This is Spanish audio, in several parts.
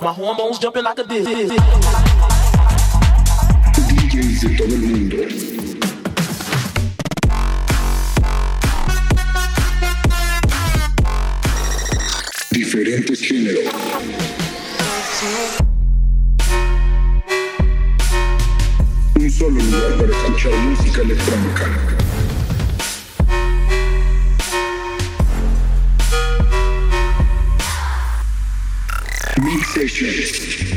My hormones jumping like a dizzy. DJs de todo el mundo. Diferentes géneros. Un solo lugar para escuchar música electrónica. Station.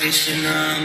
Krishna.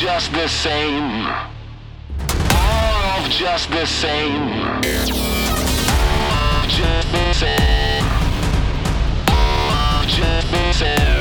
just the same. All of just the same. All of just the same. All of just the same.